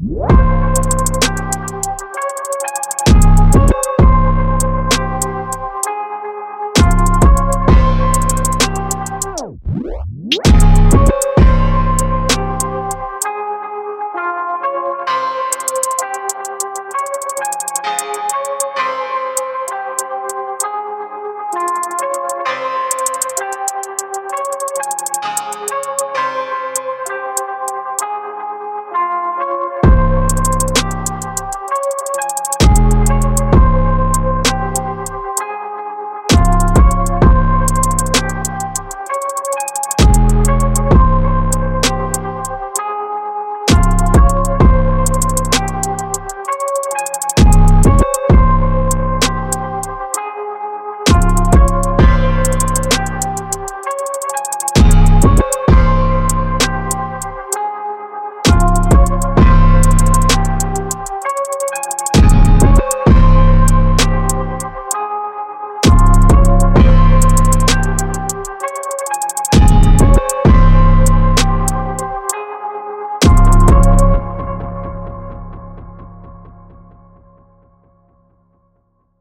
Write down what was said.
Woo!